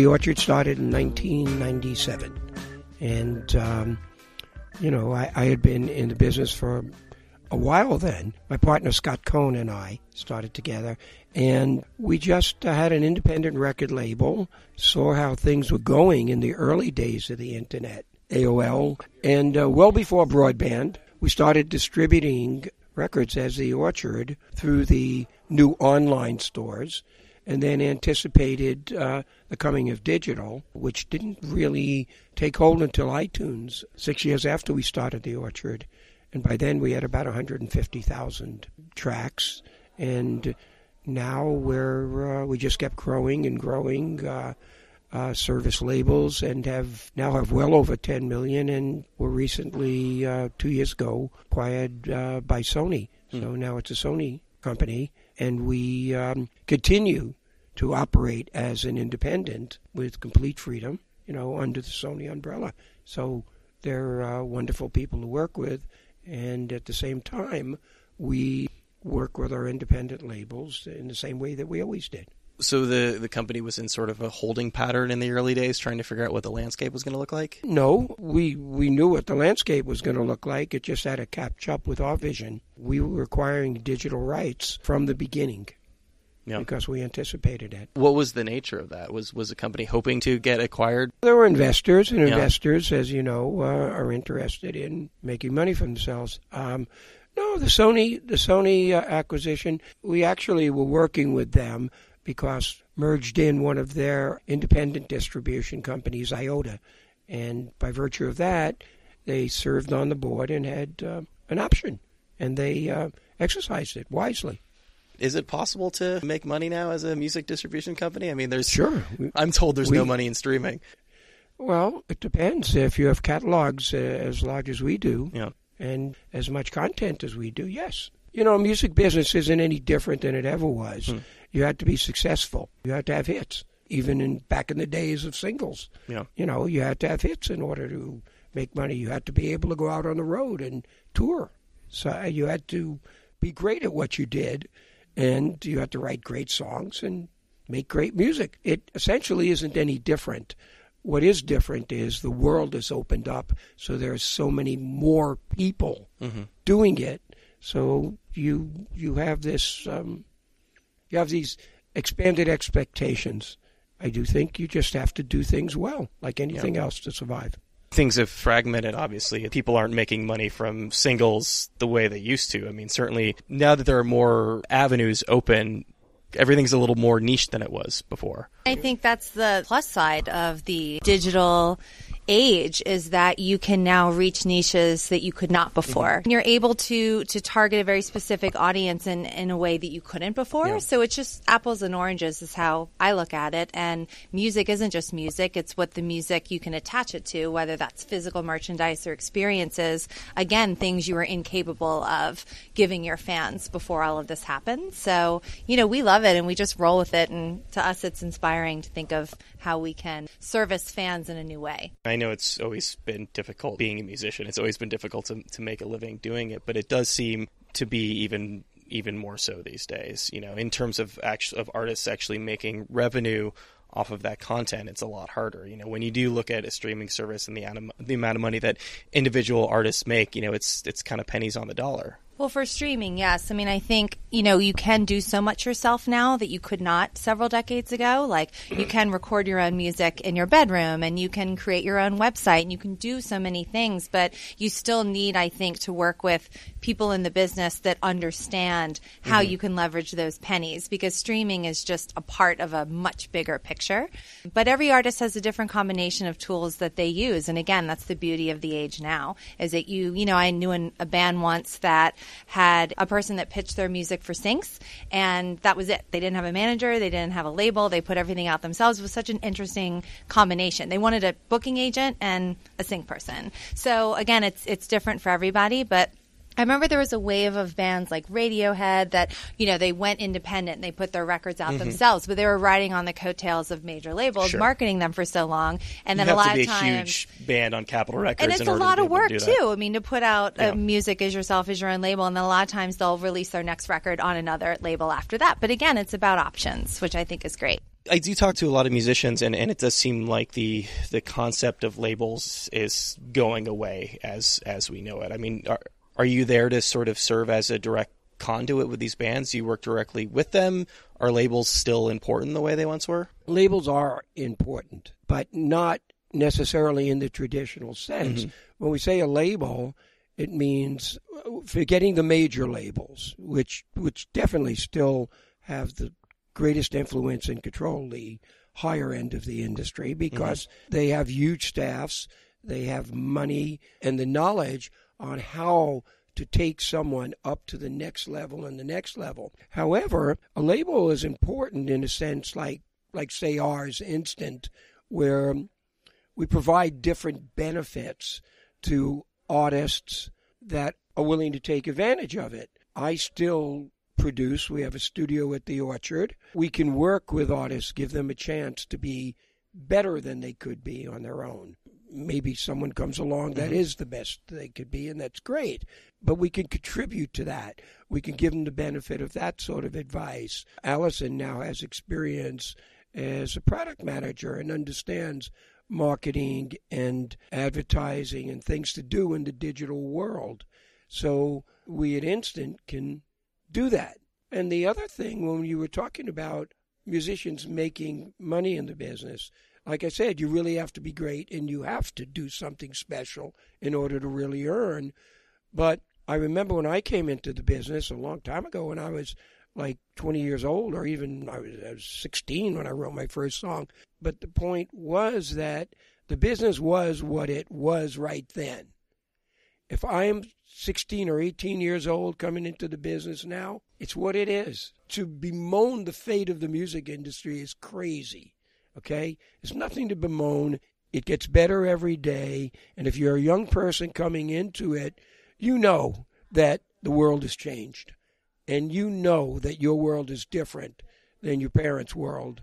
The Orchard started in 1997. And, um, you know, I, I had been in the business for a while then. My partner Scott Cohen and I started together, and we just uh, had an independent record label, saw how things were going in the early days of the internet, AOL, and uh, well before broadband, we started distributing records as The Orchard through the new online stores and then anticipated uh, the coming of digital, which didn't really take hold until iTunes, six years after we started The Orchard. And by then we had about 150,000 tracks. And now we're, uh, we just kept growing and growing. Uh, uh, service labels and have now have well over 10 million and were recently uh, two years ago acquired uh, by Sony. So mm. now it's a Sony company, and we um, continue to operate as an independent with complete freedom, you know, under the Sony umbrella. So they're uh, wonderful people to work with, and at the same time, we work with our independent labels in the same way that we always did. So the the company was in sort of a holding pattern in the early days, trying to figure out what the landscape was going to look like. No, we we knew what the landscape was going to look like. It just had to catch up with our vision. We were acquiring digital rights from the beginning. Because we anticipated it. What was the nature of that? Was was the company hoping to get acquired? There were investors, and investors, as you know, uh, are interested in making money for themselves. Um, no, the Sony the Sony uh, acquisition, we actually were working with them because merged in one of their independent distribution companies, IODA, and by virtue of that, they served on the board and had uh, an option, and they uh, exercised it wisely. Is it possible to make money now as a music distribution company? I mean, there's sure. I'm told there's we, no money in streaming. Well, it depends. If you have catalogs uh, as large as we do, yeah. and as much content as we do, yes. You know, music business isn't any different than it ever was. Hmm. You had to be successful. You had to have hits. Even in back in the days of singles, yeah. you know, you had to have hits in order to make money. You had to be able to go out on the road and tour. So uh, you had to be great at what you did, and you have to write great songs and make great music. It essentially isn't any different. What is different is the world has opened up, so there's so many more people mm-hmm. doing it. So you you have this um, you have these expanded expectations. I do think you just have to do things well, like anything yeah. else, to survive. Things have fragmented, obviously. People aren't making money from singles the way they used to. I mean, certainly now that there are more avenues open, everything's a little more niche than it was before. I think that's the plus side of the digital age is that you can now reach niches that you could not before. Mm-hmm. You're able to to target a very specific audience in, in a way that you couldn't before. Yeah. So it's just apples and oranges is how I look at it. And music isn't just music, it's what the music you can attach it to, whether that's physical merchandise or experiences. Again, things you were incapable of giving your fans before all of this happened. So, you know, we love it and we just roll with it and to us it's inspiring to think of how we can service fans in a new way. I know it's always been difficult being a musician. It's always been difficult to, to make a living doing it, but it does seem to be even even more so these days. You know, in terms of actual, of artists actually making revenue off of that content, it's a lot harder. You know, when you do look at a streaming service and the the amount of money that individual artists make, you know, it's it's kind of pennies on the dollar. Well, for streaming, yes. I mean, I think, you know, you can do so much yourself now that you could not several decades ago. Like, you can record your own music in your bedroom and you can create your own website and you can do so many things, but you still need, I think, to work with people in the business that understand how mm-hmm. you can leverage those pennies because streaming is just a part of a much bigger picture. But every artist has a different combination of tools that they use. And again, that's the beauty of the age now is that you, you know, I knew in a band once that had a person that pitched their music for syncs, and that was it. They didn't have a manager, they didn't have a label, they put everything out themselves. It was such an interesting combination. They wanted a booking agent and a sync person. So again, it's it's different for everybody, but I remember there was a wave of bands like Radiohead that, you know, they went independent and they put their records out mm-hmm. themselves, but they were riding on the coattails of major labels, sure. marketing them for so long. And then you a lot of times. A huge band on Capitol Records. And it's a lot of work, to too. I mean, to put out yeah. music as yourself as your own label. And then a lot of times they'll release their next record on another label after that. But again, it's about options, which I think is great. I do talk to a lot of musicians, and, and it does seem like the the concept of labels is going away as as we know it. I mean, are are you there to sort of serve as a direct conduit with these bands? Do you work directly with them? Are labels still important the way they once were? Labels are important, but not necessarily in the traditional sense. Mm-hmm. When we say a label, it means forgetting the major labels, which which definitely still have the greatest influence and control the higher end of the industry because they have huge staffs, they have money and the knowledge on how to take someone up to the next level and the next level. However, a label is important in a sense like like say ours instant where we provide different benefits to artists that are willing to take advantage of it. I still produce. We have a studio at the Orchard. We can work with artists, give them a chance to be better than they could be on their own. Maybe someone comes along that mm-hmm. is the best they could be, and that's great. But we can contribute to that. We can give them the benefit of that sort of advice. Allison now has experience as a product manager and understands marketing and advertising and things to do in the digital world. So we at Instant can do that. And the other thing, when you were talking about musicians making money in the business, like I said, you really have to be great and you have to do something special in order to really earn. But I remember when I came into the business a long time ago when I was like 20 years old, or even I was, I was 16 when I wrote my first song. But the point was that the business was what it was right then. If I'm 16 or 18 years old coming into the business now, it's what it is. To bemoan the fate of the music industry is crazy. Okay? There's nothing to bemoan. It gets better every day. And if you're a young person coming into it, you know that the world has changed. And you know that your world is different than your parents' world.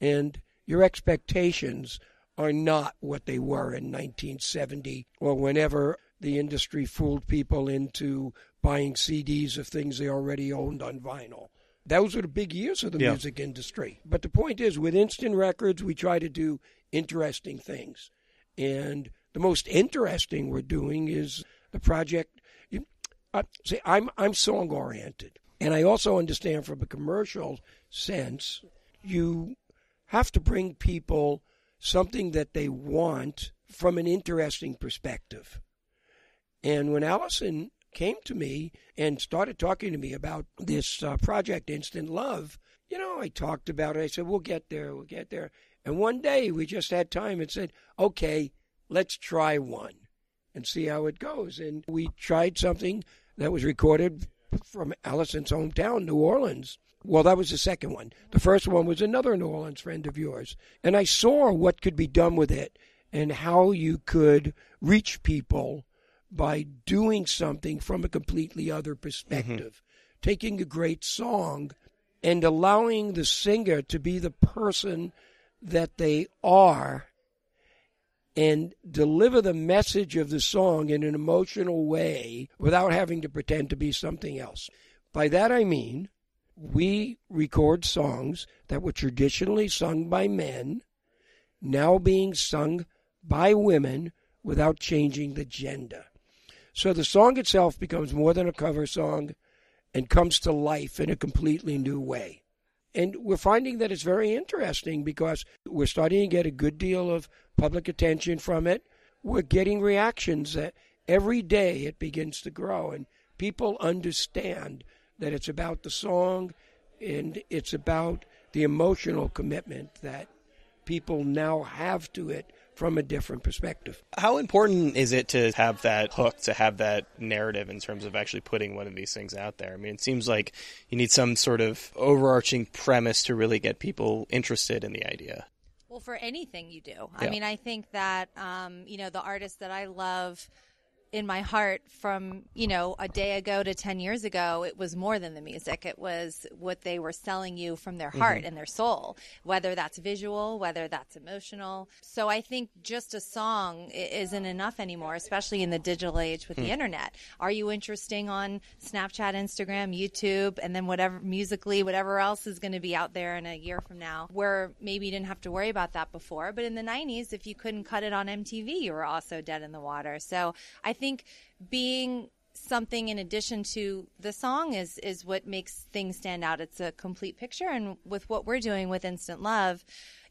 And your expectations are not what they were in 1970 or whenever the industry fooled people into buying CDs of things they already owned on vinyl. Those were the big years of the Yeah. music industry. But the point is, with instant records, we try to do interesting things. And the most interesting we're doing is the project. You, uh, see, I'm I'm song oriented, and I also understand from a commercial sense, you have to bring people something that they want from an interesting perspective. And when Allison came to me and started talking to me about this uh, project, Instant Love, you know, I talked about it. I said, we'll get there, we'll get there. And one day we just had time and said, okay, let's try one and see how it goes. And we tried something that was recorded from Allison's hometown, New Orleans. Well, that was the second one. The first one was another New Orleans friend of yours. And I saw what could be done with it and how you could reach people by doing something from a completely other perspective. Mm-hmm. Taking a great song and allowing the singer to be the person that they are and deliver the message of the song in an emotional way without having to pretend to be something else. By that I mean, we record songs that were traditionally sung by men, now being sung by women without changing the gender. So the song itself becomes more than a cover song and comes to life in a completely new way. And we're finding that it's very interesting because we're starting to get a good deal of public attention from it. We're getting reactions that every day it begins to grow, and people understand that it's about the song and it's about the emotional commitment that people now have to it from a different perspective. How important is it to have that hook, to have that narrative in terms of actually putting one of these things out there? I mean, it seems like you need some sort of overarching premise to really get people interested in the idea. Well, for anything you do. I mean, I think that, um, you know, the artists that I love in my heart from, you know, a day ago to 10 years ago, it was more than the music. It was what they were selling you from their mm-hmm. heart and their soul, whether that's visual, whether that's emotional. So I think just a song isn't enough anymore, especially in the digital age with the hmm. internet. Are you interesting on Snapchat, Instagram, YouTube, and then whatever Musical.ly, whatever else is going to be out there in a year from now, where maybe you didn't have to worry about that before. But in the 90s, if you couldn't cut it on MTV, you were also dead in the water. So I think being something in addition to the song is is what makes things stand out. It's a complete picture and with what we're doing with Instant Love,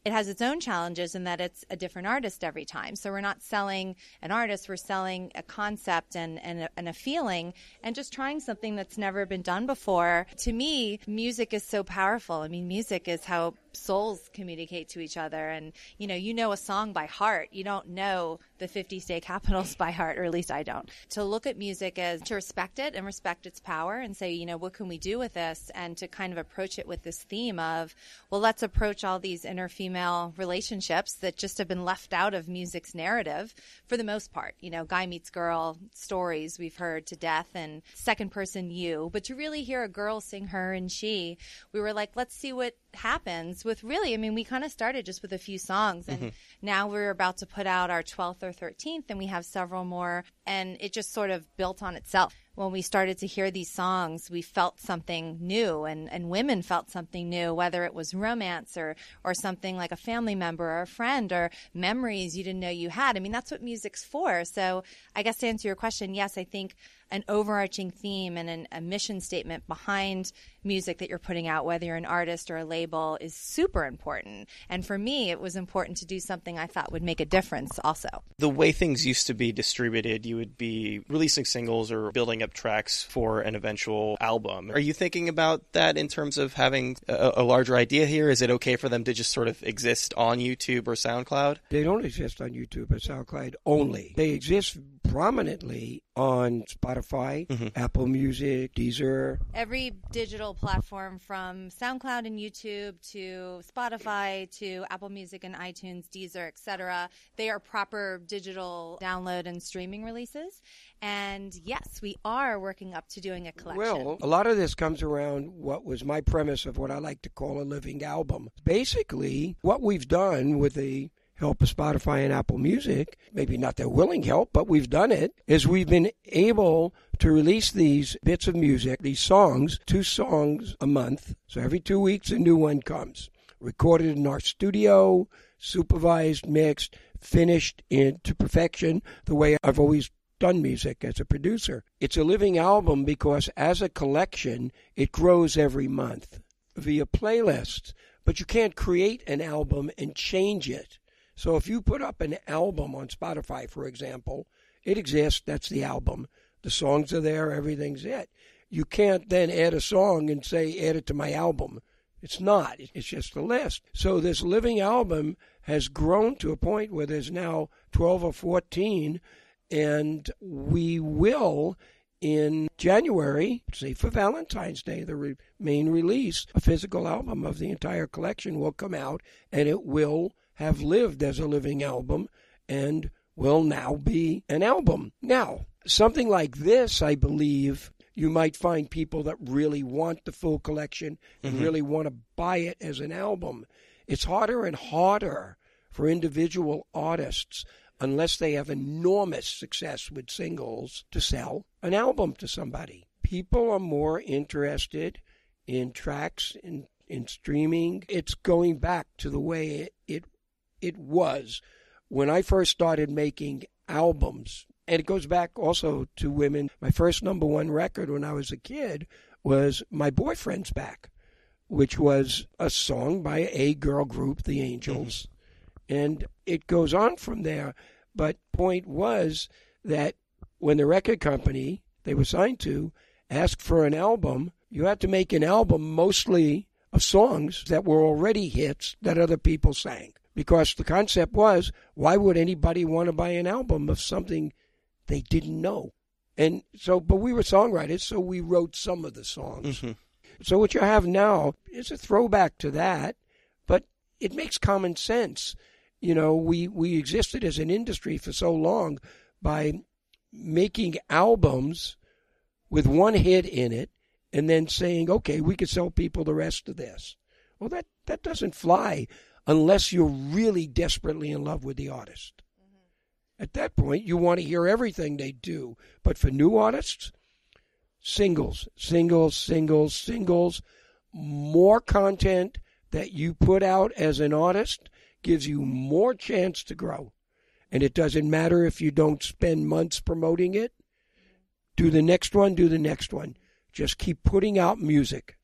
it has its own challenges in that it's a different artist every time. So we're not selling an artist, we're selling a concept and and a, and a feeling and just trying something that's never been done before. To me, music is so powerful. I mean, music is how souls communicate to each other. And you know you know a song by heart. You don't know the 50 state capitals by heart or at least i don't. To look at music as to respect it and respect its power and say you know what can we do with this? And to kind of approach it with this theme of well let's approach all these inner female relationships that just have been left out of music's narrative for the most part. You know guy meets girl stories we've heard to death and second person you. But to really hear a girl sing her and she we were like let's see what happens with really, I mean, we kind of started just with a few songs and mm-hmm. now we're about to put out our 12th or 13th and we have several more and it just sort of built on itself. When we started to hear these songs, we felt something new and, and women felt something new, whether it was romance or, or something like a family member or a friend or memories you didn't know you had. I mean, that's what music's for. So I guess to answer your question, yes, I think an overarching theme and an, a mission statement behind music that you're putting out, whether you're an artist or a label, is super important. And for me, it was important to do something I thought would make a difference also. The way things used to be distributed, you would be releasing singles or building up tracks for an eventual album. Are you thinking about that in terms of having a, a larger idea here? Is it okay for them to just sort of exist on YouTube or SoundCloud? They don't exist on YouTube or SoundCloud only. They exist prominently on Spotify, mm-hmm. Apple Music, Deezer. Every digital platform from SoundCloud and YouTube to Spotify to Apple Music and iTunes, Deezer, etc. They are proper digital download and streaming releases. And yes, we are working up to doing a collection. Well, a lot of this comes around what was my premise of what I like to call a living album. Basically, what we've done with the help of Spotify and Apple Music, maybe not their willing help, but we've done it, is we've been able to release these bits of music, these songs, two songs a month. So every two weeks a new one comes. Recorded in our studio, supervised, mixed, finished into perfection the way I've always done music as a producer. It's a living album because as a collection, it grows every month via playlists. But you can't create an album and change it. So if you put up an album on Spotify, for example, it exists, that's the album. The songs are there, everything's it. You can't then add a song and say, add it to my album. It's not. It's just a list. So this living album has grown to a point where there's now 12 or 14 and we will in January, say for Valentine's Day, the re- main release, a physical album of the entire collection will come out and it will have lived as a living album and will now be an album. Now, something like this, I believe, you might find people that really want the full collection and mm-hmm. really want to buy it as an album. It's harder and harder for individual artists unless they have enormous success with singles to sell an album to somebody. People are more interested in tracks in in streaming. It's going back to the way it it, it was when I first started making albums. And it goes back also to women. My first number one record when I was a kid was My Boyfriend's Back, which was a song by a girl group, The Angels. Mm-hmm. And it goes on from there. But point was that when the record company they were signed to asked for an album, you had to make an album mostly of songs that were already hits that other people sang. Because the concept was, why would anybody want to buy an album of something they didn't know? And so, but we were songwriters, so we wrote some of the songs. Mm-hmm. So what you have now is a throwback to that, but it makes common sense. You know, we, we existed as an industry for so long by making albums with one hit in it and then saying, okay, we could sell people the rest of this. Well, that, that doesn't fly unless you're really desperately in love with the artist. Mm-hmm. At that point, you want to hear everything they do. But for new artists, singles, singles, singles, singles, more content that you put out as an artist gives you more chance to grow. And it doesn't matter if you don't spend months promoting it. Do the next one, do the next one. Just keep putting out music,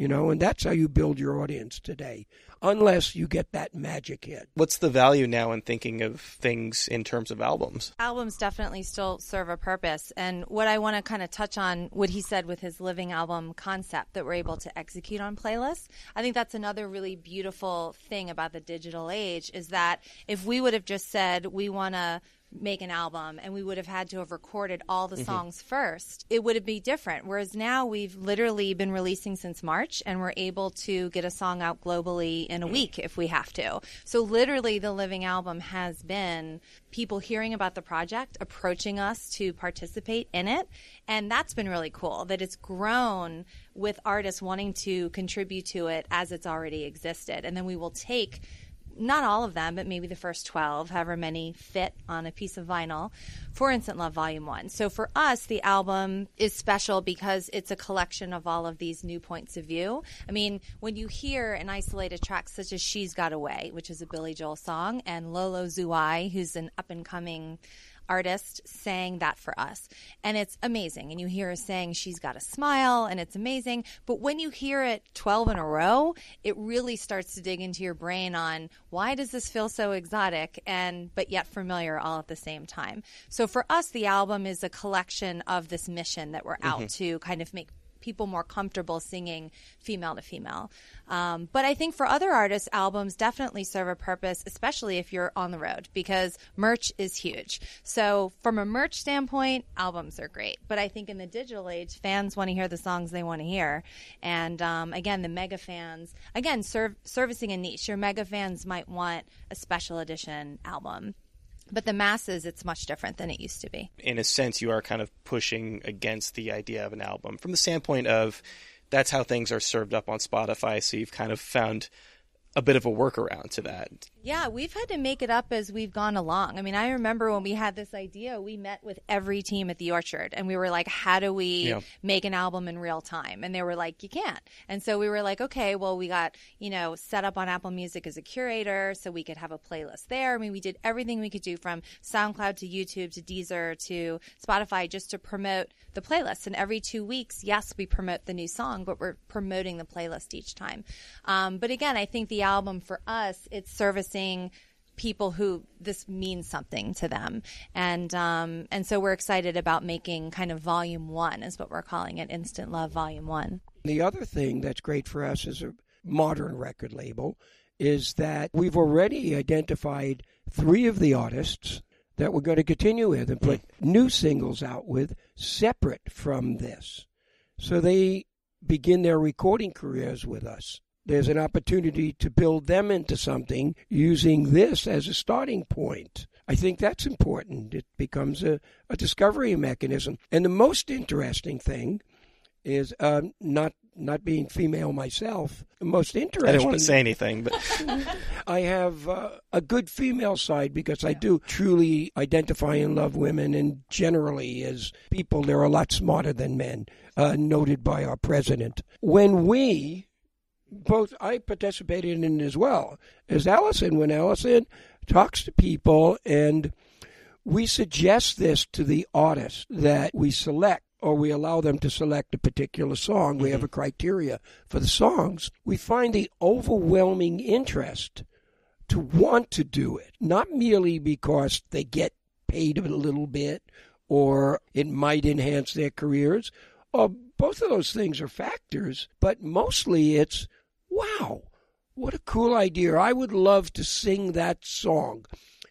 you know, and that's how you build your audience today unless you get that magic hit. What's the value now in thinking of things in terms of albums? Albums definitely still serve a purpose. And what I want to kind of touch on, what he said with his living album concept that we're able to execute on playlists, I think that's another really beautiful thing about the digital age is that if we would have just said, we want to make an album and we would have had to have recorded all the mm-hmm. songs first, it would have been different. Whereas now we've literally been releasing since March and we're able to get a song out globally in a mm. week if we have to. So literally the living album has been people hearing about the project, approaching us to participate in it. And that's been really cool that it's grown with artists wanting to contribute to it as it's already existed. And then we will take not all of them, but maybe the first 12, however many fit on a piece of vinyl for Instant Love Volume 1. So for us, the album is special because it's a collection of all of these new points of view. I mean, when you hear an isolated track such as She's Got a Way, which is a Billy Joel song, and Lolo Zouai, who's an up and coming artist sang that for us. And it's amazing. And you hear her saying she's got a smile and it's amazing. But when you hear it 12 in a row, it really starts to dig into your brain on why does this feel so exotic and but yet familiar all at the same time. So for us, the album is a collection of this mission that we're out mm-hmm. to kind of make people more comfortable singing female to female. Um, but I think for other artists, albums definitely serve a purpose, especially if you're on the road, because merch is huge. So from a merch standpoint, albums are great. But I think in the digital age, fans want to hear the songs they want to hear. And um, again, the mega fans, again, serve, servicing a niche. Your mega fans might want a special edition album but the masses, it's much different than it used to be. In a sense, you are kind of pushing against the idea of an album from the standpoint of that's how things are served up on Spotify. So you've kind of found a bit of a workaround to that. Yeah, we've had to make it up as we've gone along. I mean, I remember when we had this idea, we met with every team at the Orchard and we were like, how do we yeah. make an album in real time? And they were like, you can't. And so we were like, okay, well, we got, you know, set up on Apple Music as a curator so we could have a playlist there. I mean, we did everything we could do from SoundCloud to YouTube to Deezer to Spotify just to promote the playlist. And every two weeks, yes, we promote the new song, but we're promoting the playlist each time. Um, but again, I think the album for us, it's servicing people who this means something to them, and um, and so we're excited about making kind of volume one, is what we're calling it, Instant Love Volume One. The other thing that's great for us as a modern record label is that we've already identified three of the artists that we're going to continue with and put new singles out with separate from this. So they begin their recording careers with us. There's an opportunity to build them into something using this as a starting point. I think that's important. It becomes a, a discovery mechanism. And the most interesting thing is um, not not being female myself. The most interesting. I didn't want to say anything, but I have uh, a good female side because I do truly identify and love women, and generally, as people, they're a lot smarter than men, uh, noted by our president. When we both I participated in as well as Allison when Allison talks to people and we suggest this to the artist that we select or we allow them to select a particular song. Mm-hmm. We have a mm-hmm. criteria for the songs. We find the overwhelming interest to want to do it, not merely because they get paid a little bit or it might enhance their careers. Or both of those things are factors, but mostly it's wow, what a cool idea. I would love to sing that song.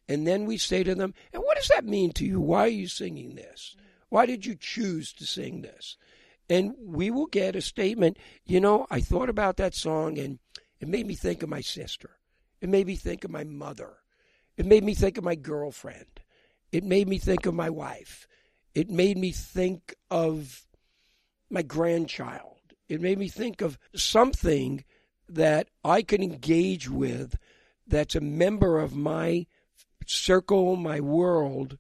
And then we say to them, and what does that mean to you? Why are you singing this? Why did you choose to sing this? And we will get a statement, you know, I thought about that song and it made me think of my sister. It made me think of my mother. It made me think of my girlfriend. It made me think of my wife. it made me think of my grandchild. It made me think of something that I can engage with that's a member of my circle, my world,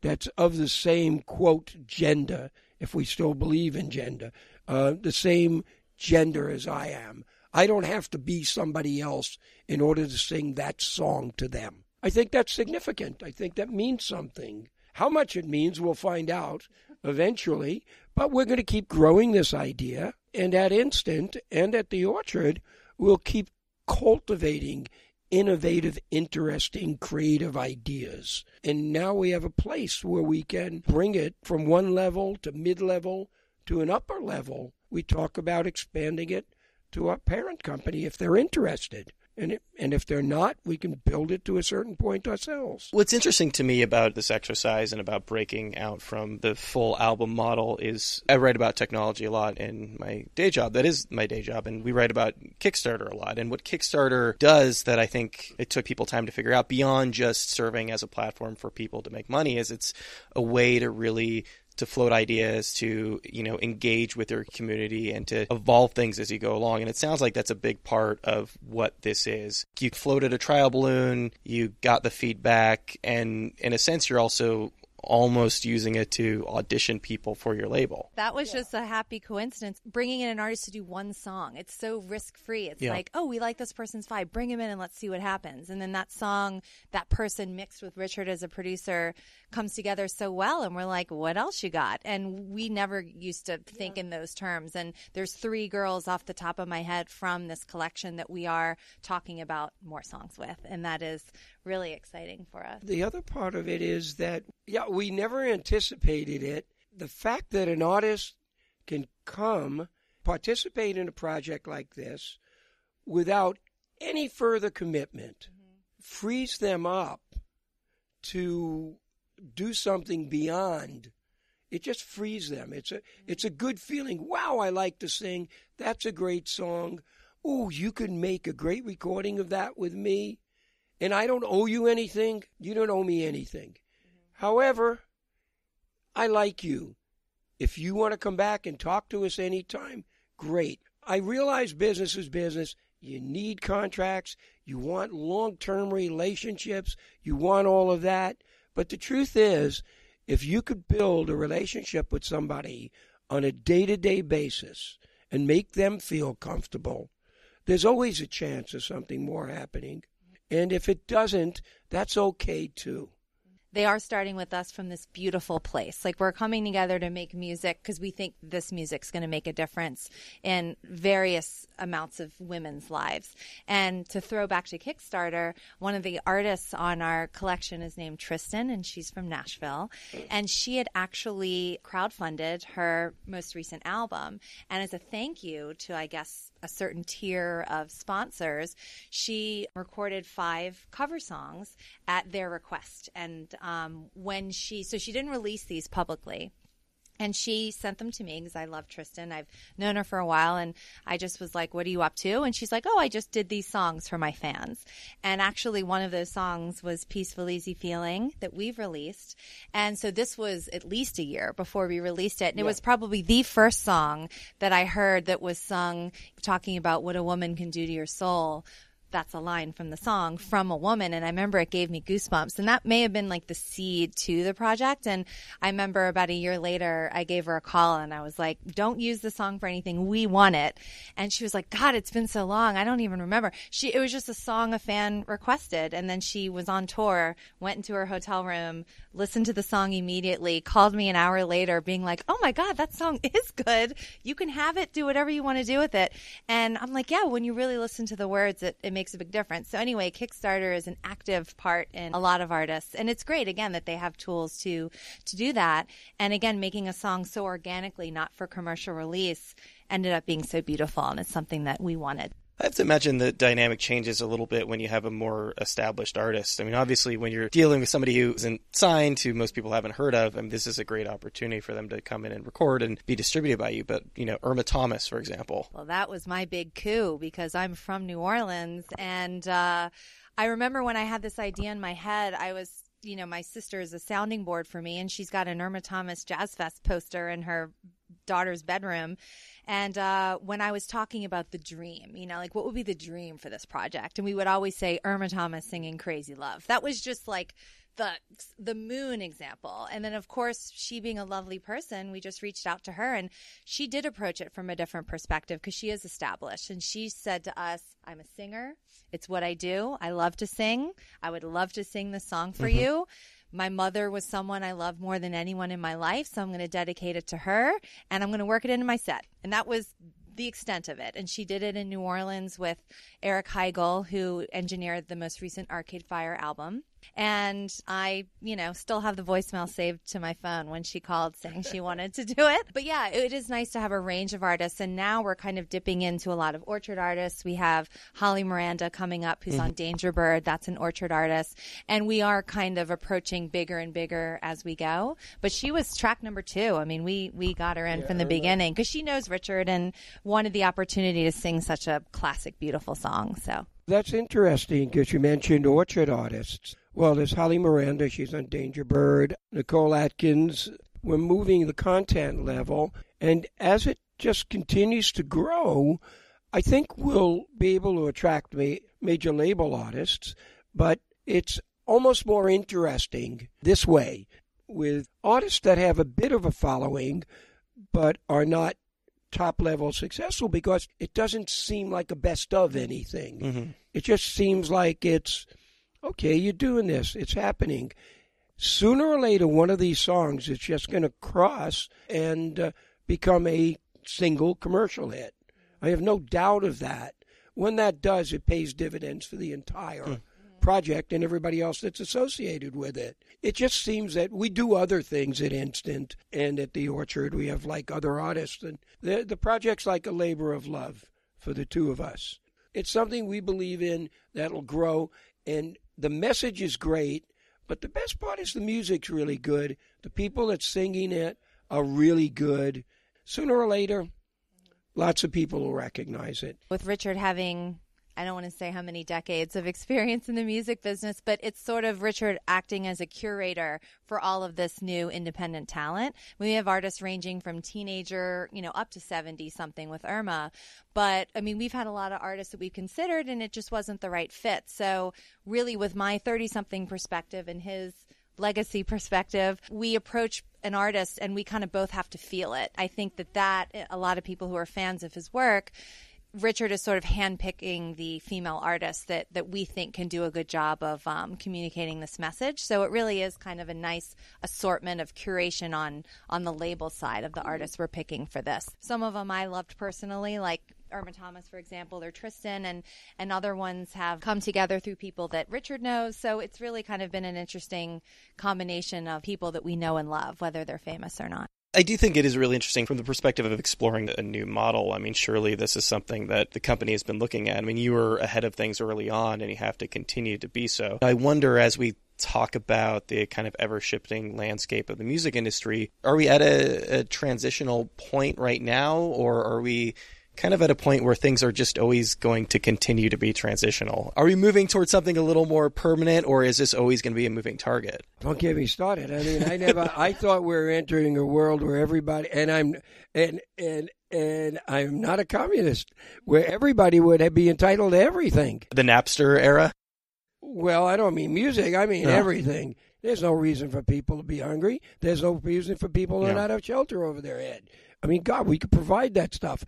that's of the same, quote, gender, if we still believe in gender, uh, the same gender as I am. I don't have to be somebody else in order to sing that song to them. I think that's significant. I think that means something. How much it means, we'll find out eventually, but we're going to keep growing this idea. And at Instant and at the Orchard, we'll keep cultivating innovative, interesting, creative ideas. And now we have a place where we can bring it from one level to mid level to an upper level. We talk about expanding it to our parent company if they're interested. And, it, and if they're not, we can build it to a certain point ourselves. What's interesting to me about this exercise and about breaking out from the full album model is I write about technology a lot in my day job. That is my day job. And we write about Kickstarter a lot. And what Kickstarter does that I think it took people time to figure out beyond just serving as a platform for people to make money is it's a way to really to float ideas, to you know engage with your community, and to evolve things as you go along. And it sounds like that's a big part of what this is. You floated a trial balloon, you got the feedback, and in a sense, you're also almost using it to audition people for your label. That was yeah. just a happy coincidence. Bringing in an artist to do one song, it's so risk free. It's yeah. like, oh, we like this person's vibe, bring him in and let's see what happens. And then that song, that person mixed with Richard as a producer, comes together so well. And we're like, what else you got? And we never used to think yeah. in those terms. And there's three girls off the top of my head from this collection that we are talking about more songs with. And that is really exciting for us. The other part of it is that, yeah, we never anticipated it. The fact that an artist can come participate in a project like this without any further commitment mm-hmm. frees them up to do something beyond it just frees them it's a mm-hmm. it's a good feeling wow i like to sing that's a great song oh you can make a great recording of that with me and I don't owe you anything. You don't owe me anything. However, I like you. If you want to come back and talk to us anytime, great. I realize business is business. You need contracts. You want long term relationships. You want all of that. But the truth is, if you could build a relationship with somebody on a day to day basis and make them feel comfortable, there's always a chance of something more happening. And if it doesn't, that's okay too they are starting with us from this beautiful place. Like we're coming together to make music because we think this music's going to make a difference in various amounts of women's lives. And to throw back to Kickstarter, one of the artists on our collection is named Tristen, and she's from Nashville. And she had actually crowdfunded her most recent album. And as a thank you to, I guess, a certain tier of sponsors, she recorded five cover songs at their request. And um, when she, so she didn't release these publicly. And she sent them to me because I love Tristen. I've known her for a while and I just was like, what are you up to? And she's like, oh, I just did these songs for my fans. And actually one of those songs was Peaceful Easy Feeling that we've released. And so this was at least a year before we released it. And yeah. it was probably the first song that I heard that was sung talking about what a woman can do to your soul that's a line from the song from a woman and i remember it gave me goosebumps. And that may have been like the seed to the project. And i remember about a year later i gave her a call and i was like don't use the song for anything. We want it. And she was like god it's been so long. I don't even remember. She it was just a song a fan requested. And then she was on tour went into her hotel room listened to the song immediately called me an hour later being like oh my god that song is good. You can have it. Do whatever you want to do with it. And i'm like yeah when you really listen to the words it, it makes a big difference. So anyway, Kickstarter is an active part in a lot of artists, and it's great again that they have tools to to do that. And again, making a song so organically, not for commercial release, ended up being so beautiful, and it's something that we wanted. I have to imagine the dynamic changes a little bit when you have a more established artist. I mean, obviously, when you're dealing with somebody who isn't signed, who most people haven't heard of, I mean, this is a great opportunity for them to come in and record and be distributed by you. But, you know, Irma Thomas, for example. Well, that was my big coup because I'm from New Orleans. And uh, I remember when I had this idea in my head, I was you know, my sister is a sounding board for me, and she's got an Irma Thomas Jazz Fest poster in her daughter's bedroom. And uh, when I was talking about the dream, you know, like what would be the dream for this project? And we would always say Irma Thomas singing Crazy Love. That was just like the the moon example. And then of course, she being a lovely person, we just reached out to her and she did approach it from a different perspective because she is established. And she said to us, I'm a singer. It's what I do. I love to sing. I would love to sing this song for mm-hmm. you. My mother was someone I love more than anyone in my life, so I'm going to dedicate it to her and I'm going to work it into my set. And that was the extent of it. And she did it in New Orleans with Eric Heigle, who engineered the most recent Arcade Fire album. And I, you know, still have the voicemail saved to my phone when she called saying she wanted to do it. But yeah, it is nice to have a range of artists. And now we're kind of dipping into a lot of orchard artists. We have Holly Miranda coming up, who's mm-hmm. on Dangerbird. That's an orchard artist. And we are kind of approaching bigger and bigger as we go. But she was track number two. I mean, we, we got her in yeah, from the beginning because she knows Richard and wanted the opportunity to sing such a classic, beautiful song. So. That's interesting because you mentioned orchard artists. Well, there's Holly Miranda, she's on Dangerbird, Nicole Atkins. We're moving the content level, and as it just continues to grow, I think we'll be able to attract major label artists, but it's almost more interesting this way with artists that have a bit of a following but are not top level successful because it doesn't seem like a best of anything. Mm-hmm. It just seems like it's okay, you're doing this, it's happening. Sooner or later, one of these songs is just going to cross and uh, become a single commercial hit. I have no doubt of that. When that does, it pays dividends for the entire mm. project and everybody else that's associated with it. It just seems that we do other things at Instant and at the Orchard. We have like other artists, and the, the project's like a labor of love for the two of us. It's something we believe in that'll grow, and the message is great, but the best part is the music's really good. The people that's singing it are really good. Sooner or later, lots of people will recognize it. With Richard having I don't want to say how many decades of experience in the music business, but it's sort of Richard acting as a curator for all of this new independent talent. We have artists ranging from teenager, you know, up to 70 something with Irma. But I mean, we've had a lot of artists that we've considered and it just wasn't the right fit. So really with my 30 something perspective and his legacy perspective, we approach an artist and we kind of both have to feel it. I think that that a lot of people who are fans of his work Richard is sort of handpicking the female artists that, that we think can do a good job of um, communicating this message. So it really is kind of a nice assortment of curation on on the label side of the artists we're picking for this. Some of them I loved personally, like Irma Thomas, for example, or Tristen, and and other ones have come together through people that Richard knows. So it's really kind of been an interesting combination of people that we know and love, whether they're famous or not. I do think it is really interesting from the perspective of exploring a new model. I mean, surely this is something that the company has been looking at. I mean, you were ahead of things early on and you have to continue to be so. I wonder as we talk about the kind of ever shifting landscape of the music industry, are we at a, a transitional point right now or are we kind of at a point where things are just always going to continue to be transitional. Are we moving towards something a little more permanent, or is this always going to be a moving target? Don't get me started. I mean, I never. I thought we were entering a world where everybody, and I'm, and and and I'm not a communist, where everybody would be entitled to everything. The Napster era. Well, I don't mean music. I mean no. everything. There's no reason for people to be hungry. There's no reason for people to not have shelter over their head. I mean, God, we could provide that stuff.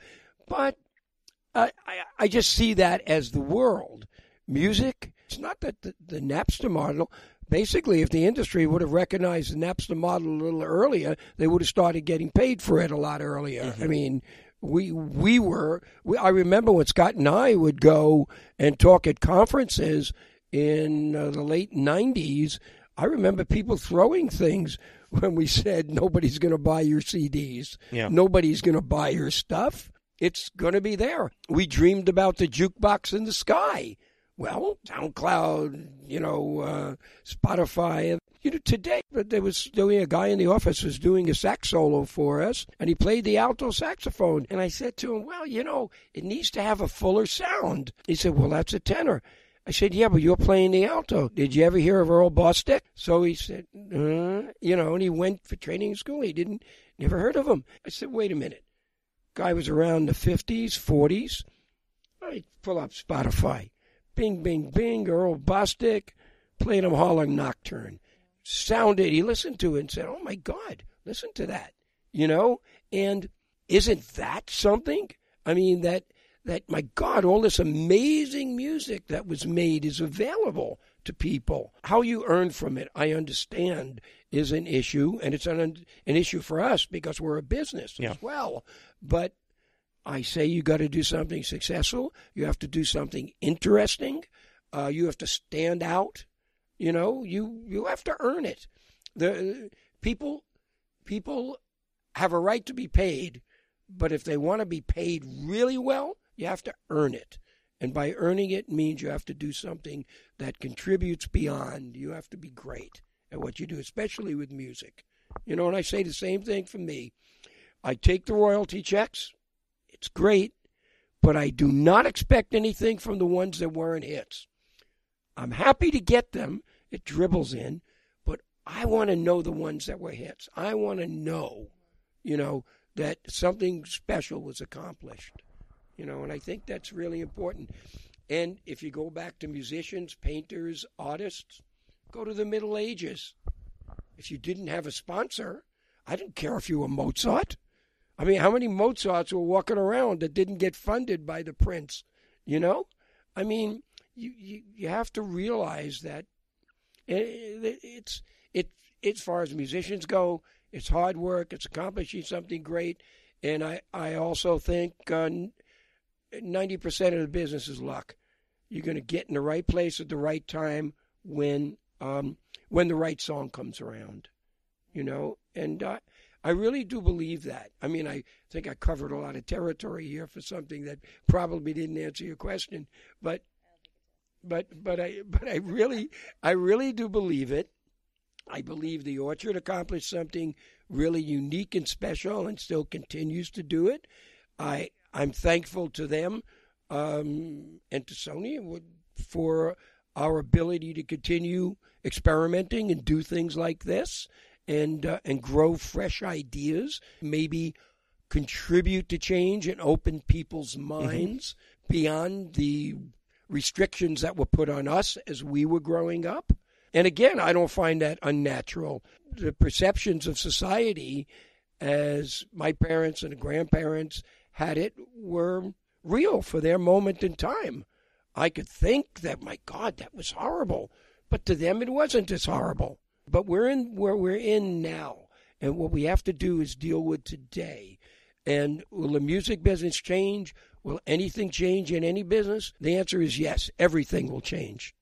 But uh, I, I just see that as the world. Music, it's not that the, the Napster model, basically, if the industry would have recognized the Napster model a little earlier, they would have started getting paid for it a lot earlier. Mm-hmm. I mean, we we were. We, I remember when Scott and I would go and talk at conferences in uh, the late '90s. I remember people throwing things when we said nobody's going to buy your CDs, yeah. nobody's going to buy your stuff it's going to be there. We dreamed about the jukebox in the sky. Well, SoundCloud, you know, uh, Spotify. You know, today there was doing a guy in the office was doing a sax solo for us, and he played the alto saxophone. And I said to him, "Well, you know, it needs to have a fuller sound." He said, "Well, that's a tenor." I said, yeah, but you're playing the alto. Did you ever hear of Earl Bostic? So he said, uh, you know, and he went for training school. He didn't, never heard of him. I said, wait a minute. Guy was around the 50s, 40s. I pull up Spotify. Bing, bing, bing, Earl Bostic. Played him Harlem Nocturne. Sounded, he listened to it and said, oh my God, listen to that. You know? And isn't that something? I mean, that that, my God, all this amazing music that was made is available to people. How you earn from it, I understand, is an issue, and it's an, an issue for us because we're a business yeah. as well. But I say you got to do something successful. You have to do something interesting. Uh, you have to stand out. You know, you you have to earn it. The people people have a right to be paid, but if they want to be paid really well, you have to earn it. And by earning it means you have to do something that contributes beyond. You have to be great at what you do, especially with music. You know, and I say the same thing for me. I take the royalty checks. It's great, but I do not expect anything from the ones that weren't hits. I'm happy to get them. It dribbles in, but I want to know the ones that were hits. I want to know, you know, that something special was accomplished you know, and I think that's really important. And if you go back to musicians, painters, artists, go to the Middle Ages. If you didn't have a sponsor, I didn't care if you were Mozart. I mean, how many Mozarts were walking around that didn't get funded by the prince? You know, I mean, you you, you have to realize that it's it as far as musicians go, it's hard work, it's accomplishing something great, and I I also think uh, 90% of the business is luck. You're going to get in the right place at the right time when um, when the right song comes around, you know. And I really do believe that. I mean, I think I covered a lot of territory here for something that probably didn't answer your question, but but but I but I really I really do believe it. I believe the orchard accomplished something really unique and special and still continues to do it. I I'm thankful to them um, and to Sony for our ability to continue experimenting and do things like this and uh, and grow fresh ideas, maybe contribute to change and open people's mm-hmm. minds mm-hmm. beyond the restrictions that were put on us as we were growing up. And again, I don't find that unnatural. The perceptions of society as my parents and grandparents had it were real for their moment in time. I could think that, my God, that was horrible. But to them, it wasn't as horrible. But we're in where we're in now. And what we have to do is deal with today. And will the music business change? Will anything change in any business? The answer is yes. Everything will change.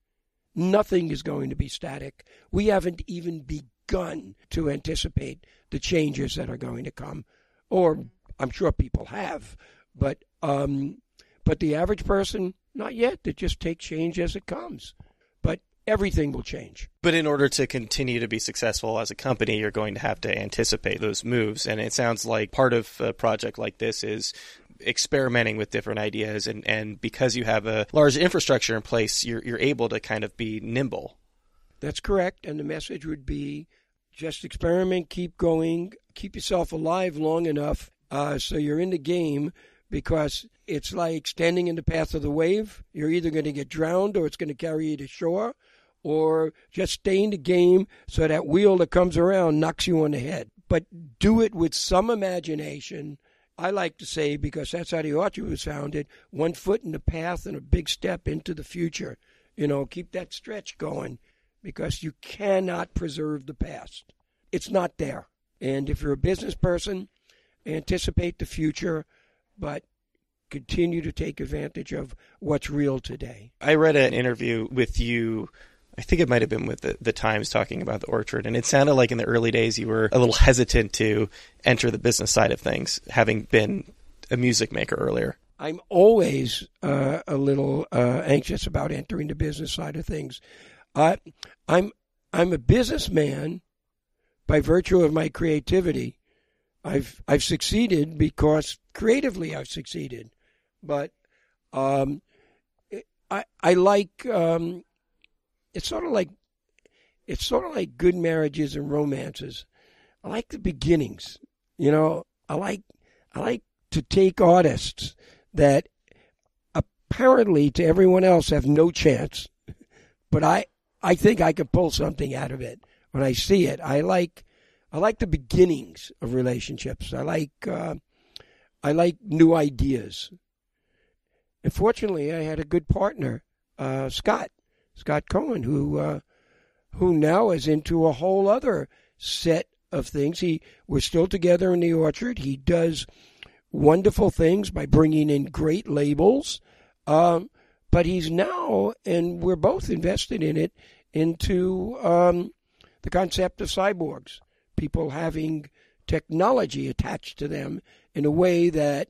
Nothing is going to be static. We haven't even begun to anticipate the changes that are going to come or I'm sure people have, but um, but the average person, not yet. They just take change as it comes. Everything will change. But in order to continue to be successful as a company, you're going to have to anticipate those moves. And it sounds like part of a project like this is experimenting with different ideas and, and because you have a large infrastructure in place you're you're able to kind of be nimble. That's correct. And the message would be just experiment, keep going, keep yourself alive long enough uh, so you're in the game because it's like standing in the path of the wave. You're either going to get drowned or it's going to carry you to shore, or just stay in the game so that wheel that comes around knocks you on the head. But do it with some imagination. I like to say, because that's how the orchard was founded, one foot in the path and a big step into the future. You know, keep that stretch going because you cannot preserve the past. It's not there. And if you're a business person, anticipate the future, but continue to take advantage of what's real today. I read an interview with you. I think it might have been with the, the Times talking about the orchard, and it sounded like in the early days you were a little hesitant to enter the business side of things, having been a music maker earlier. I'm always uh, a little uh, anxious about entering the business side of things. I, I'm I'm a businessman by virtue of my creativity, I've I've succeeded because creatively I've succeeded, but um, I I like um, it's sort of like it's sort of like good marriages and romances. I like the beginnings. You know, I like I like to take artists that apparently to everyone else have no chance, but I I think I can pull something out of it when I see it. I like I like the beginnings of relationships. I like uh, I like new ideas. And fortunately, I had a good partner, uh, Scott Scott Cohen, who uh, who now is into a whole other set of things. He we're still together in the orchard. He does wonderful things by bringing in great labels. Um, but he's now, and we're both invested in it, into um, the concept of cyborgs, people having technology attached to them in a way that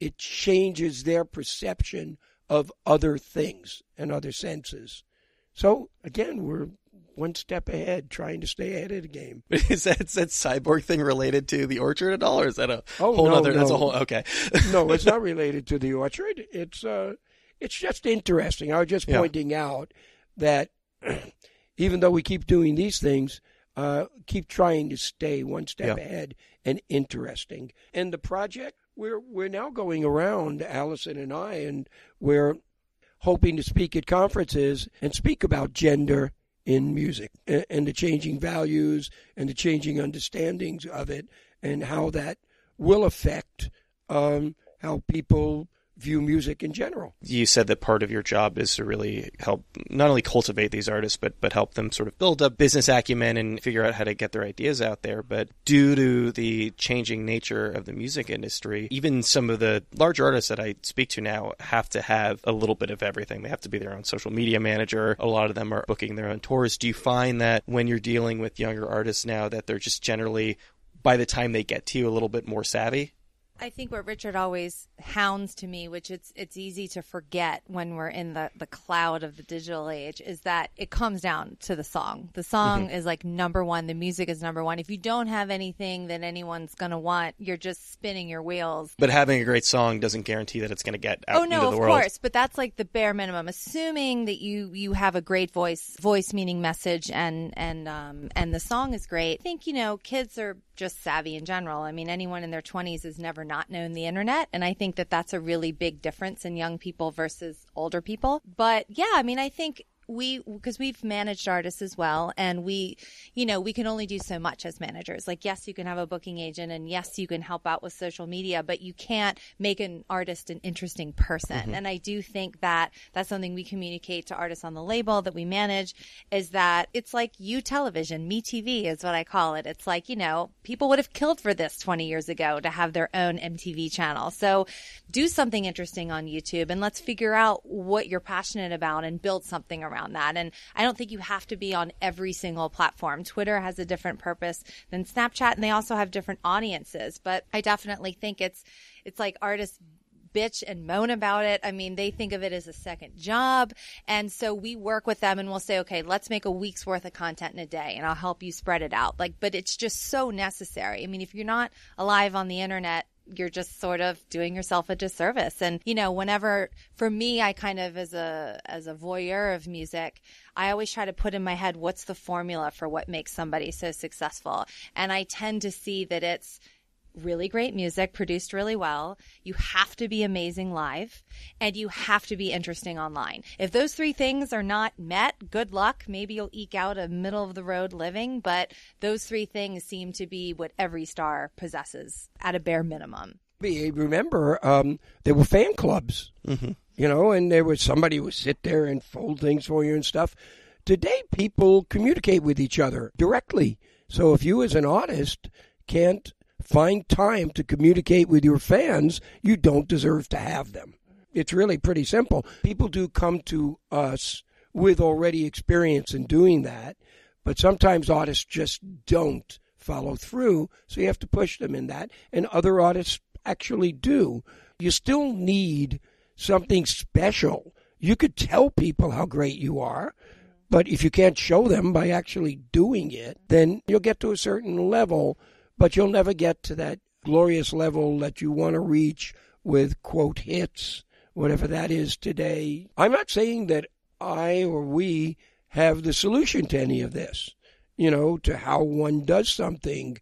it changes their perception of other things and other senses. So again, we're one step ahead, trying to stay ahead of the game. is that, is that cyborg thing related to the orchard at all, or is that a oh, whole no, other? No. That's a whole okay. no, it's not related to the orchard. It's uh, it's just interesting. I was just Yeah. pointing out that even though we keep doing these things, uh, keep trying to stay one step Yeah. ahead and interesting. And the project we're we're now going around, Allison and I, and we're hoping to speak at conferences and speak about gender in music and, the changing values and the changing understandings of it and how that will affect um, how people view music in general. you said that part of your job is to really help not only cultivate these artists but but help them sort of build up business acumen and figure out how to get their ideas out there. But due to the changing nature of the music industry even some of the larger artists that I speak to now have to have a little bit of everything. They have to be their own social media manager. A lot of them are booking their own tours. Do you find that when you're dealing with younger artists now that they're just generally by the time they get to you a little bit more savvy I think what Richard always hounds to me, which it's it's easy to forget when we're in the, the cloud of the digital age, is that it comes down to the song. The song is like number one. The music is number one. If you don't have anything that anyone's gonna want, you're just spinning your wheels. but having a great song doesn't guarantee that it's going to get out Oh into no, the of world course, but that's like the bare minimum. Assuming that you you have a great voice, voice meaning message, and and um and the song is great. I think you know kids are just savvy in general. I mean, anyone in their twenties has never not known the internet, and I think that that's a really big difference in young people versus older people. But yeah, I mean, I think we because we've managed artists as well and we you know we can only do so much as managers. Like yes you can have a booking agent and yes you can help out with social media but you can't make an artist an interesting person. Mm-hmm. And i do think that that's something we communicate to artists on the label that we manage is that it's like you television me tv is what i call it. It's like you know people would have killed for this 20 years ago to have their own mtv channel. So do something interesting on youtube and let's figure out what you're passionate about and build something around that. And I don't think you have to be on every single platform. Twitter has a different purpose than Snapchat and they also have different audiences, but I definitely think it's it's like artists bitch and moan about it. I mean, they think of it as a second job. And so we work with them and we'll say, okay, let's make a week's worth of content in a day and I'll help you spread it out. Like, but it's just so necessary. I mean, if you're not alive on the internet, you're just sort of doing yourself a disservice. And, you know, whenever, for me, I kind of, as a, as a voyeur of music, I always try to put in my head, what's the formula for what makes somebody so successful? And I tend to see that it's, really great music produced really well. You have to be amazing live and you have to be interesting online. If those three things are not met, good luck. Maybe you'll eke out a middle of the road living, but those three things seem to be what every star possesses at a bare minimum. Remember, um, there were fan clubs, Mm-hmm. you know, and there was somebody would sit there and fold things for you and stuff. Today, people communicate with each other directly. So if you, as an artist, can't find time to communicate with your fans, you don't deserve to have them. It's really pretty simple. People do come to us with already experience in doing that, but sometimes artists just don't follow through, so you have to push them in that, and other artists actually do. You still need something special. You could tell people how great you are, but if you can't show them by actually doing it, then you'll get to a certain level, but you'll never get to that glorious level that you want to reach with quote hits whatever that is today. I'm not saying that I or we have the solution to any of this, you know, to how one does something.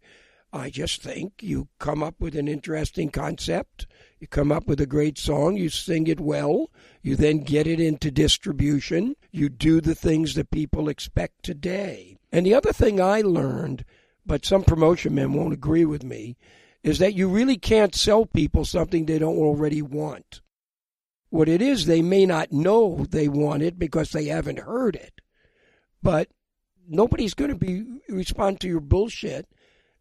I just think you come up with an interesting concept, you come up with a great song, you sing it well, you then get it into distribution, you do the things that people expect today. And the other thing I learned, but some promotion men won't agree with me, is that you really can't sell people something they don't already want. What it is, they may not know they want it because they haven't heard it. But nobody's going to be respond to your bullshit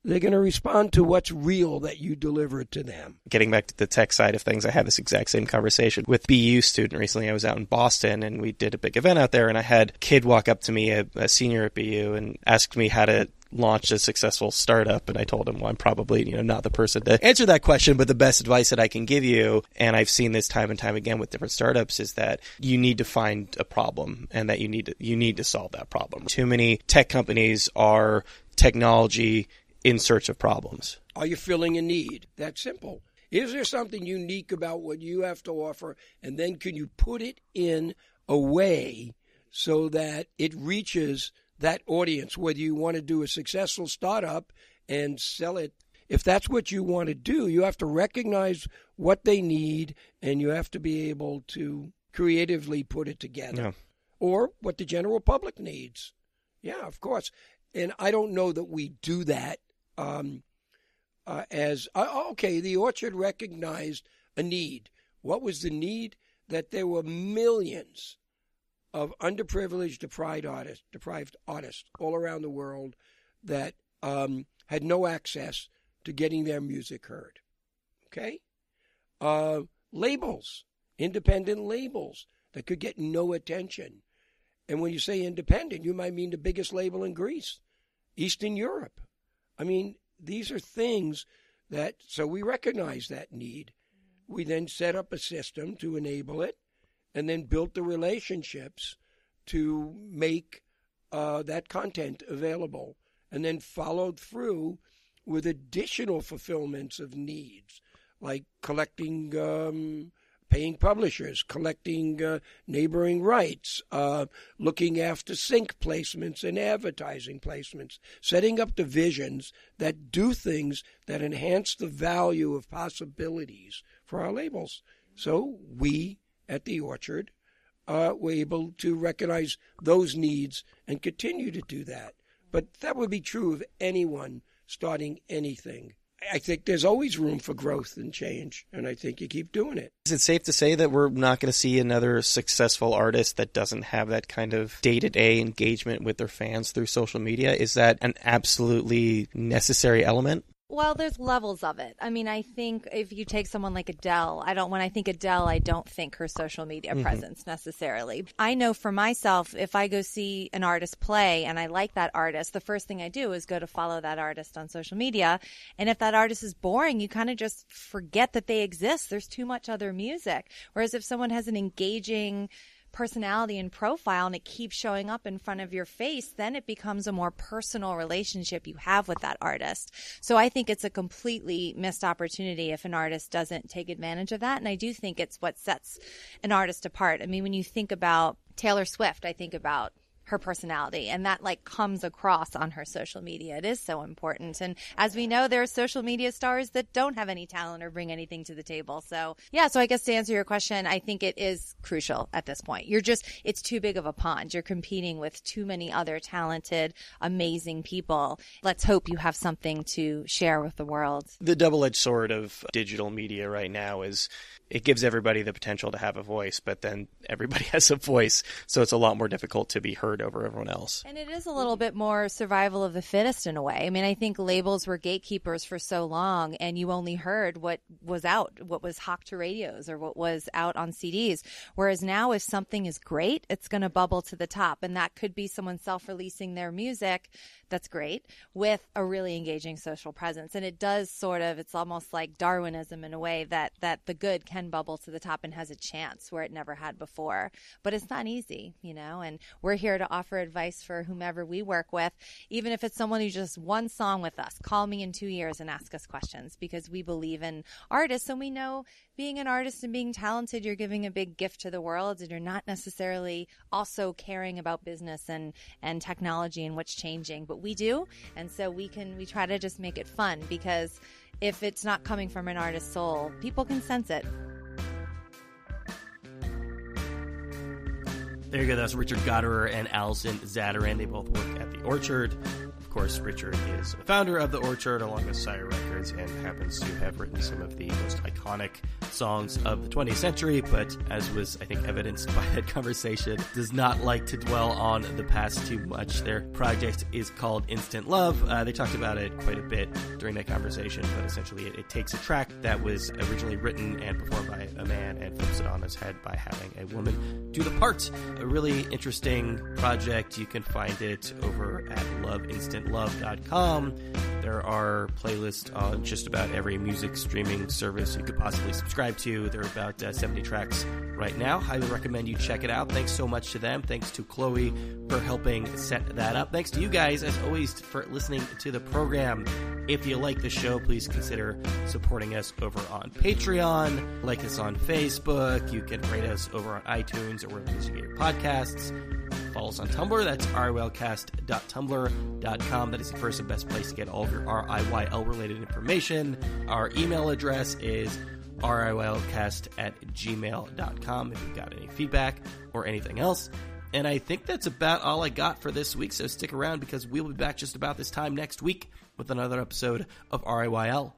they're going to respond to what's real that you deliver to them. Getting back to the tech side of things, I had this exact same conversation with BU student recently. I was out in Boston and we did a big event out there, and I had a kid walk up to me, a, a senior at BU, and asked me how to launch a successful startup and I told him well I'm probably you know not the person to answer that question but the best advice that I can give you and I've seen this time and time again with different startups is that you need to find a problem and that you need to you need to solve that problem. Too many tech companies are technology in search of problems. Are you filling a need? That's simple. Is there something unique about what you have to offer? And then can you put it in a way so that it reaches that audience, whether you want to do a successful startup and sell it. If that's what you want to do, you have to recognize what they need and you have to be able to creatively put it together. Yeah. Or what the general public needs. Yeah, of course. And I don't know that we do that um, uh, as uh, oh, okay, the orchard recognized a need. What was the need? That there were millions of underprivileged, deprived artists, deprived artists all around the world that um, had no access to getting their music heard. Okay, uh, labels, independent labels that could get no attention. And when you say independent, you might mean the biggest label in Greece, Eastern Europe. I mean, these are things that, so we recognize that need. We then set up a system to enable it and then built the relationships to make uh, that content available and then followed through with additional fulfillments of needs like collecting um, paying publishers, collecting uh, neighboring rights, uh, looking after sync placements and advertising placements, setting up divisions that do things that enhance the value of possibilities for our labels. So we at the Orchard uh, were able to recognize those needs and continue to do that. But that would be true of anyone starting anything. I think there's always room for growth and change, and I think you keep doing it. Is it safe to say that we're not going to see another successful artist that doesn't have that kind of day to day engagement with their fans through social media? Is that an absolutely necessary element? Well, there's levels of it. I mean, I think if you take someone like Adele, I don't when I think Adele, I don't think her social media mm-hmm. presence necessarily. I know for myself, if I go see an artist play and I like that artist, the first thing I do is go to follow that artist on social media. And if that artist is boring, you kind of just forget that they exist. There's too much other music. Whereas if someone has an engaging personality and profile and it keeps showing up in front of your face, then it becomes a more personal relationship you have with that artist. So I think it's a completely missed opportunity if an artist doesn't take advantage of that. And I do think it's what sets an artist apart. I mean, when you think about Taylor Swift, I think about her personality and that like comes across on her social media. It is so important. And as we know there are social media stars that don't have any talent or bring anything to the table. So yeah so i guess to answer your question i think it is crucial at this point. You're just it's too big of a pond. You're competing with too many other talented amazing people. Let's hope you have something to share with the world. The double-edged sword of digital media right now is it gives everybody the potential to have a voice, but then everybody has a voice, so it's a lot more difficult to be heard over everyone else. And it is a little bit more survival of the fittest in a way. I mean, I think labels were gatekeepers for so long, and you only heard what was out, what was hawked to radios or what was out on CDs. Whereas now, if something is great, it's going to bubble to the top, and that could be someone self-releasing their music that's great with a really engaging social presence. And it does sort of, it's almost like Darwinism in a way that, that the good can bubble to the top and has a chance where it never had before. But it's not easy, you know, and we're here to offer advice for whomever we work with, even if it's someone who just one song with us. Call me in two years and ask us questions because we believe in artists and we know being an artist and being talented, you're giving a big gift to the world and you're not necessarily also caring about business and, and technology and what's changing, but we do. And so we can, we try to just make it fun because if it's not coming from an artist's soul, people can sense it. There you go. That's Richard Gottehrer and Allison Zadaran. They both work at the Orchard Of course, Richard is founder of The Orchard along with Sire Records and happens to have written some of the most iconic songs of the 20th century, but as was, I think, evidenced by that conversation, does not like to dwell on the past too much. Their project is called Instant Love. Uh, they talked about it quite a bit during that conversation, but essentially it, it takes a track that was originally written and performed by a man and flips it on its head by having a woman do the part. A really interesting project. You can find it over at loveinstantlove.com. There are playlists on just about every music streaming service you could possibly subscribe to. There are about uh, 70 tracks right now. Highly recommend you check it out. Thanks so much to them. Thanks to Chloe for helping set that up. Thanks to you guys, as always, for listening to the program. If you like the show, please consider supporting us over on Patreon. Like us on Facebook. You can rate us over on iTunes or wherever you get your podcasts. Follow us on Tumblr. That's riylcast.tumblr.com. That is the first and best place to get all of your RIYL related information. Our email address is riylcast at gmail.com if you've got any feedback or anything else. And I think that's about all I got for this week, so stick around because we'll be back just about this time next week with another episode of RIYL.